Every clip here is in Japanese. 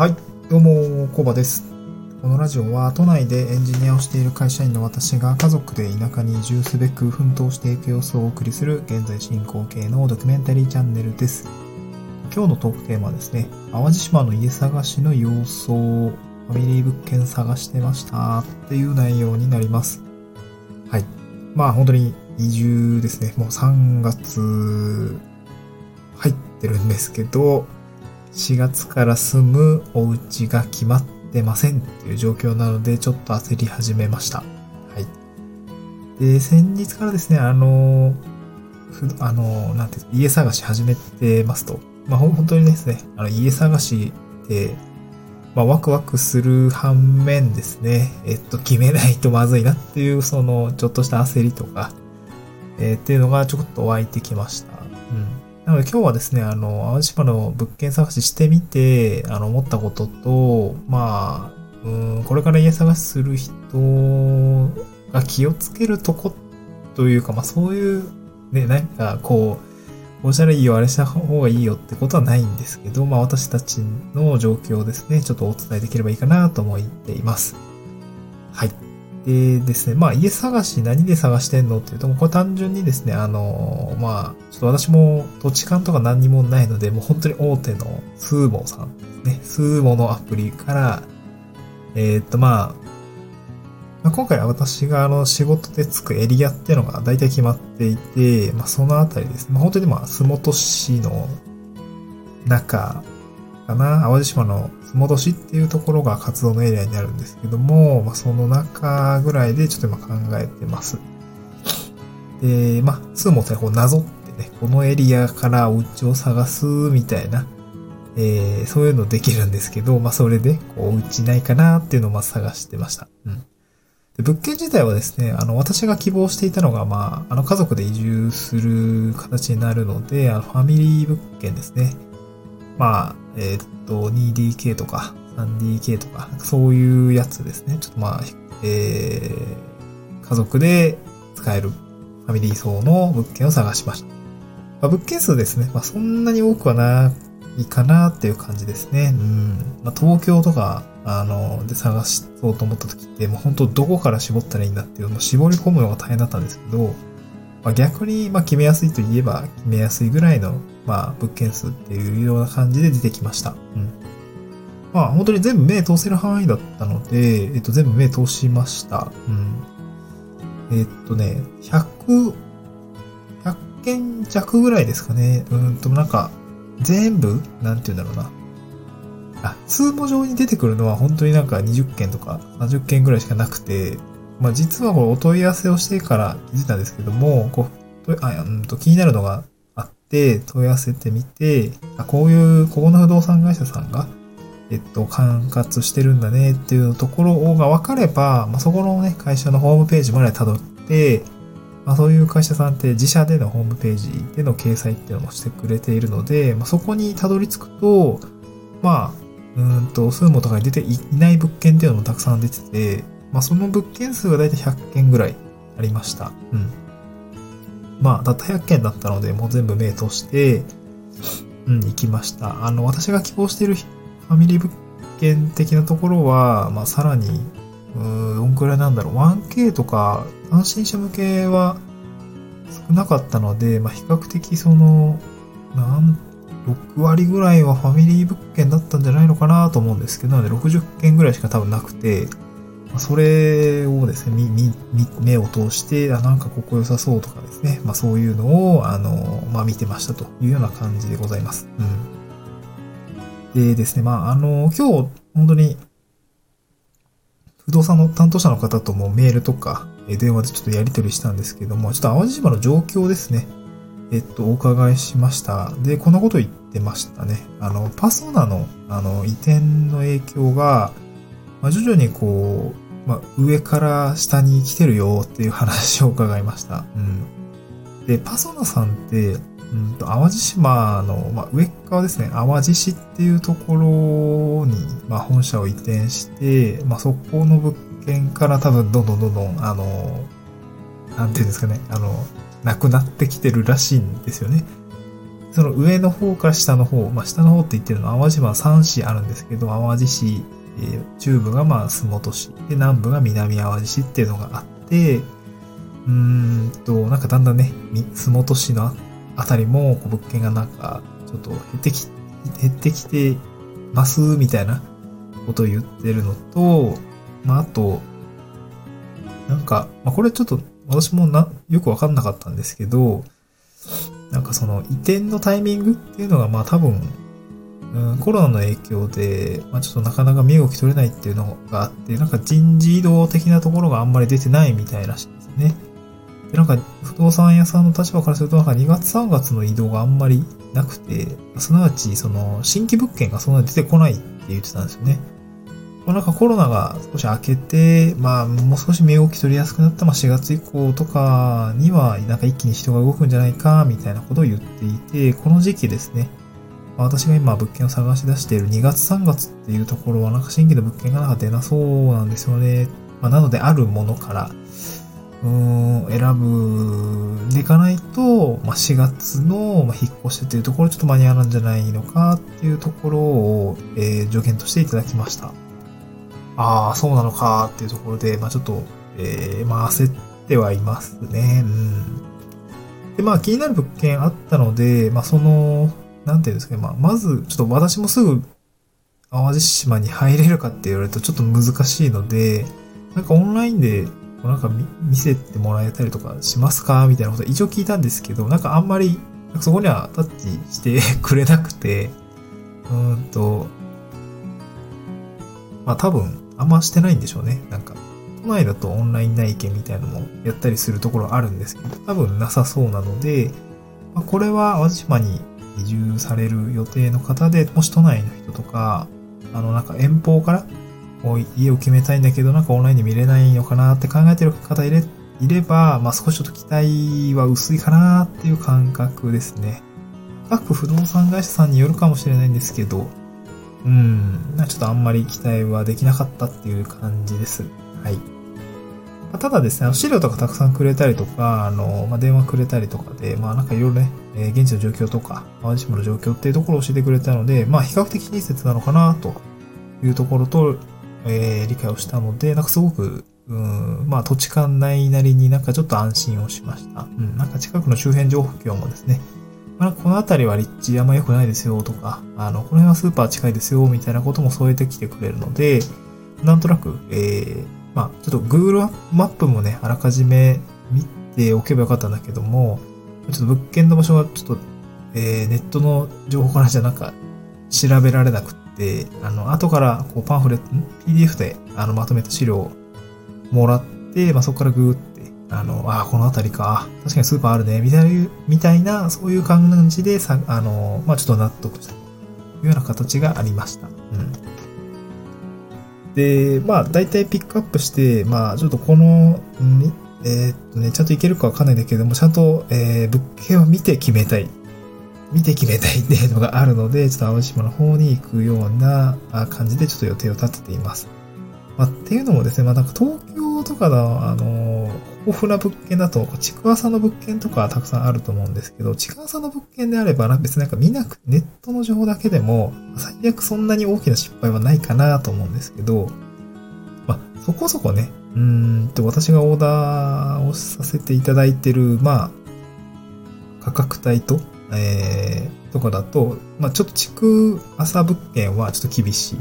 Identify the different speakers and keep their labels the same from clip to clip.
Speaker 1: はい、どうも、コバです。このラジオは都内でエンジニアをしている会社員の私が家族で田舎に移住すべく奮闘していく様子をお送りする現在進行形のドキュメンタリーチャンネルです。今日のトークテーマはですね、淡路島の家探しの様子をファミリー物件探してましたっていう内容になります。はい。まあ本当に移住ですね。もう3月入ってるんですけど、4月から住むお家が決まってませんっていう状況なので、ちょっと焦り始めました。はい。で、先日からですね、あの、ふあの、なんていう家探し始めてますと。まあ、本当にですね、あの、家探しって、まあ、ワクワクする反面ですね、えっと、決めないとまずいなっていう、その、ちょっとした焦りとか、えーっていうのがちょっと湧いてきました。うん。なので今日はですね、あの、淡路島の物件探ししてみて、あの、思ったことと、まあ、うん、これから家探しする人が気をつけるとこというか、まあそういう、ね、なんかこう、こうしたらいいよ、あれした方がいいよってことはないんですけど、まあ私たちの状況をですね、ちょっとお伝えできればいいかなと思っています。はい。でですね、まあ家探し何で探してんのっていうと、これ単純にですね、あの、まあ、ちょっと私も土地勘とか何にもないので、もう本当に大手のスーモさんですね、スーモのアプリから、えーっとまあ、まあ、今回は私があの仕事でつくエリアっていうのが大体決まっていて、まあそのあたりですね、まあ本当にまあ、洲本市の中かな、淡路島の洲本市っていうところが活動のエリアになるんですけども、まあその中ぐらいでちょっと今考えてます。で、まあ、スーモってこうなぞってね、このエリアからお家を探すみたいな、えー、そういうのできるんですけど、まあそれで、こう、お家ないかなっていうのをま探してました。うん。で物件自体はですね、あの、私が希望していたのが、まあ、あの、家族で移住する形になるので、あの、ファミリー物件ですね。まあ、えーっと、2DK とか 3DK とか、そういうやつですね。ちょっとまあ、えー、家族で使えるファミリー層の物件を探しました。まあ、物件数ですね。まあ、そんなに多くはないかなっていう感じですね。うん。まあ、東京とか、あの、で探そうと思った時って、もう本当どこから絞ったらいいんだっていうのを絞り込むのが大変だったんですけど、まあ、逆に、まあ、決めやすいといえば決めやすいぐらいの、まあ、物件数っていうような感じで出てきました。うん。まあ、本当に全部目通せる範囲だったので、えっと、全部目通しました。うん。えっとね、100、100件弱ぐらいですかね。うんと、なんか、全部なんて言うんだろうな。あ、通報上に出てくるのは本当になんか20件とか30件ぐらいしかなくて、まあ実はこれお問い合わせをしてから気づいたんですけども、こう、あうんと気になるのがて問い合わせてみて、あこういう、ここの不動産会社さんが、えっと、管轄してるんだねっていうところが分かれば、まあ、そこのね、会社のホームページまで辿って、まあ、そういう会社さんって自社でのホームページでの掲載っていうのもしてくれているので、まあ、そこに辿り着くと、まあ、うんと、スーモとかに出ていない物件っていうのもたくさん出てて、まあ、その物件数がだいたい100件ぐらいありました。うん。まあ、たった100件だったので、もう全部目通して、うん、行きました。あの、私が希望しているファミリー物件的なところは、まあ、さらに、うーん、どんくらいなんだろう。1K とか、単身者向けは少なかったので、まあ、比較的その、なん、6割ぐらいはファミリー物件だったんじゃないのかなと思うんですけど、なので60件ぐらいしか多分なくて、それをですね、み、み、目を通して、あ、なんかここ良さそうとかですね、まあそういうのを、あの、まあ見てましたというような感じでございます。うん。でですね、まああの、今日、本当に、不動産の担当者の方ともメールとか、電話でちょっとやり取りしたんですけども、ちょっと淡路島の状況ですね。えっと、お伺いしました。で、こんなこと言ってましたね。あの、パソナの、あの、移転の影響が、まあ、徐々にこう、まあ、上から下に来てるよっていう話を伺いました。うん。で、パソナさんって、うんと、淡路島の、まあ、上側ですね、淡路市っていうところに、まあ、本社を移転して、まあ、そこの物件から多分どんどんどんどん、あの、なんていうんですかね、あの、なくなってきてるらしいんですよね。その上の方から下の方、まあ下の方って言ってるのは淡路島3市あるんですけど、淡路市、えー、中部がまあ洲本市、で南部が南淡路市っていうのがあって、うーんと、なんかだんだんね、洲本市のあたりも物件がなんかちょっと減ってき、減ってきてますみたいなことを言ってるのと、まああと、なんか、まあこれちょっと私もな、よくわかんなかったんですけど、なんかその移転のタイミングっていうのがまあ多分、うん、コロナの影響で、まあちょっとなかなか身動き取れないっていうのがあって、なんか人事異動的なところがあんまり出てないみたいらしいですね。で、なんか不動産屋さんの立場からすると、なんか2月3月の移動があんまりなくて、すなわちその新規物件がそんなに出てこないって言ってたんですよね。まあ、なんかコロナが少し明けて、まあ、もう少し身動き取りやすくなった、まあ、4月以降とかには、なんか一気に人が動くんじゃないか、みたいなことを言っていて、この時期ですね、私が今物件を探し出している2月3月っていうところは、なんか新規の物件がなんか出なそうなんですよね。まあ、なので、あるものから、うん、選ぶでいかないと、まあ、4月の、まあ、引っ越しっていうところちょっと間に合わないんじゃないのかっていうところを、えー、助言としていただきました。ああ、そうなのかっていうところで、まあちょっと、えー、まあ焦ってはいますね。うん。で、まあ気になる物件あったので、まあその、なんていうんですかね、まあまず、ちょっと私もすぐ淡路島に入れるかって言われるとちょっと難しいので、なんかオンラインで、なんか見せてもらえたりとかしますか？みたいなこと一応聞いたんですけど、なんかあんまり、そこにはタッチしてくれなくて、うんと、まあ多分、あんましてないんでしょうね。なんか、都内だとオンライン内見みたいなのもやったりするところあるんですけど、多分なさそうなので、まあ、これは淡路島に移住される予定の方で、もし都内の人とか、あの、なんか遠方からこう家を決めたいんだけど、なんかオンラインで見れないのかなって考えてる方いれいれば、まあ少しちょっと期待は薄いかなっていう感覚ですね。各不動産会社さんによるかもしれないんですけど、うん、ちょっとあんまり期待はできなかったっていう感じです。はい。まただですね、資料とかたくさんくれたりとか、あの、まあ、電話くれたりとかで、まあなんかいろいろね、えー、現地の状況とか、淡路島の状況っていうところを教えてくれたので、まあ比較的親切なのかなというところと、えー、理解をしたので、なんかすごく、うん、まあ土地勘ないなりになんかちょっと安心をしました。うん、なんか近くの周辺情報もですね、まあ、この辺りは立地あんま良くないですよとか、あの、この辺はスーパー近いですよみたいなことも添えてきてくれるので、なんとなく、えー、まあ、ちょっと Google マップもね、あらかじめ見ておけばよかったんだけども、ちょっと物件の場所がちょっと、えー、ネットの情報からじゃなんか調べられなくって、あの、後からこうパンフレット、PDF であのまとめた資料をもらって、まあ、そこからグーってあの、あ、この辺りか。確かにスーパーあるね。みたいな、みたいな、そういう感じでさ、あの、まあちょっと納得したというような形がありました。うん。で、まあ大体ピックアップして、まあちょっとこの、えー、っとね、ちゃんといけるかわかんないんだけども、ちゃんと、えー、物件を見て決めたい。見て決めたいっていうのがあるので、ちょっと青島の方に行くような感じでちょっと予定を立てています。まあ、っていうのもですね、まあなんか東京とかの、あの豊富な物件だと、築浅の物件とかたくさんあると思うんですけど、築浅の物件であれば、別になんか見なく、ネットの情報だけでも、最悪そんなに大きな失敗はないかなと思うんですけど、まあ、そこそこね、うんと、私がオーダーをさせていただいてる、まあ、価格帯と、えー、とかだと、まあ、ちょっと築浅物件はちょっと厳しい、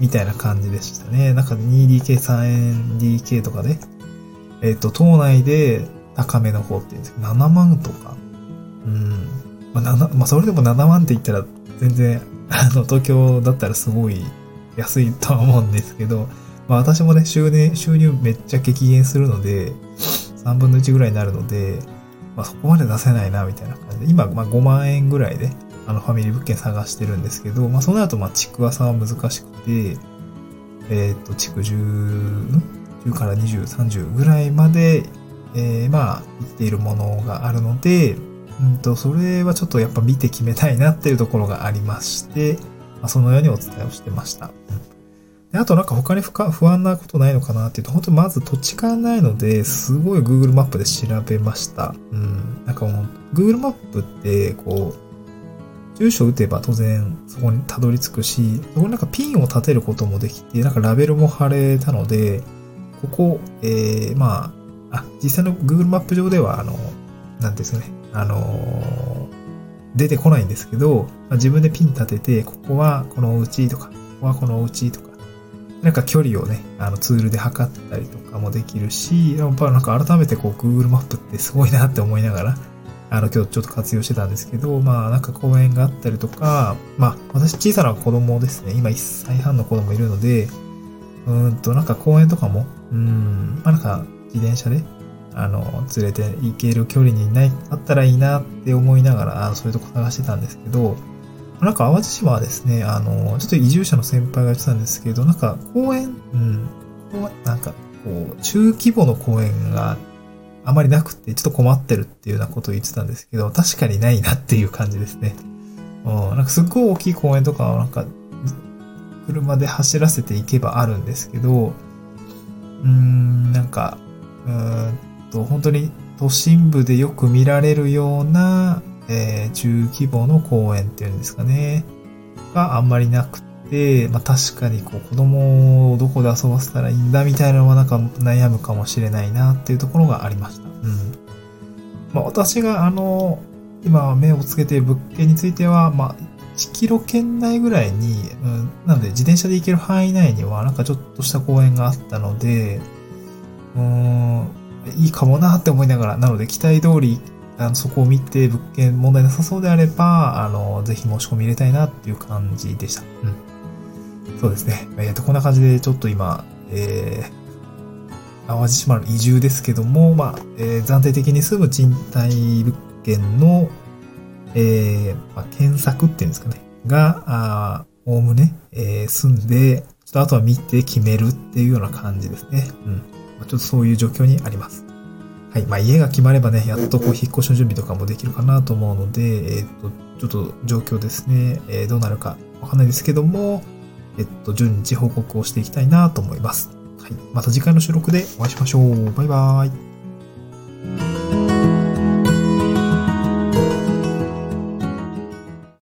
Speaker 1: みたいな感じでしたね。なんか 2DK、3DK とかで、えっ、ー、と、島内で高めの方って言うんですけど、7万とか？うん。まあ、まあ、それでも7万って言ったら、全然、あの、東京だったらすごい安いとは思うんですけど、まあ、私もね、収入、収入めっちゃ激減するので、3分の1ぐらいになるので、まあ、そこまで出せないな、みたいな感じで、今、まあ、5万円ぐらいで、あの、ファミリー物件探してるんですけど、まあ、その後、まあ、地区はは難しくて、えっ、ー、と、地区10、10から20、30ぐらいまで、えー、まあ、言っているものがあるので、うんと、それはちょっとやっぱ見て決めたいなっていうところがありまして、まあ、そのようにお伝えをしてました。であとなんか他に不安なことないのかなっていうと、本当にまず土地勘ないので、すごい Google マップで調べました。うん。なんかもう、Google マップって、こう、住所打てば当然そこにたどり着くし、そこになんかピンを立てることもできて、なんかラベルも貼れたので、ここ、えー、まあ、あ、実際の Google マップ上では、あの、なんですね、あの出てこないんですけど、まあ、自分でピン立てて、ここはこのお家とか、ここはこのお家とか、なんか距離をね、あのツールで測ったりとかもできるし、やっぱなんか改めてこう Google マップってすごいなって思いながら、あの今日ちょっと活用してたんですけど、まあなんか公園があったりとか、まあ私小さな子供ですね、今1歳半の子供いるので、うんとなんか公園とかも、うん、まあなんか自転車で、あの、連れて行ける距離にない、あったらいいなって思いながら、あそういうとこ探してたんですけど、なんか淡路島はですね、あの、ちょっと移住者の先輩が言ってたんですけど、なんか公園、うん、なんかこう、中規模の公園があまりなくて、ちょっと困ってるっていうようなことを言ってたんですけど、確かにないなっていう感じですね。うん、なんかすっごい大きい公園とかはなんか、車で走らせていけばあるんですけど、うん、なんか、うんと、本当に都心部でよく見られるような、えー、中規模の公園っていうんですかね、があんまりなくて、まあ確かにこう子供をどこで遊ばせたらいいんだみたいなのはなんか悩むかもしれないなっていうところがありました。うん。まあ私があの、今目をつけている物件については、まあ1キロ圏内ぐらいに、うん、なので自転車で行ける範囲内にはなんかちょっとした公園があったので、うーん、いいかもなって思いながら、なので期待通りあのそこを見て物件問題なさそうであれば、あの、ぜひ申し込み入れたいなっていう感じでした。うん。そうですね。えっ、ー、と、こんな感じでちょっと今、えー、淡路島の移住ですけども、まあ、えー、暫定的に住む賃貸物件の、えー、まあ、検索っていうんですかね、が、あおおむね、えー、住んで、ちょっとあとは見て決めるっていうような感じですね。うん。まあ、ちょっとそういう状況にあります。はい。まあ、家が決まればね、やっとこう、引っ越しの準備とかもできるかなと思うので、えっ、と、ちょっと状況ですね、えー、どうなるかわかんないですけども、えっと、順次報告をしていきたいなと思います。はい。また次回の収録でお会いしましょう。バイバーイ。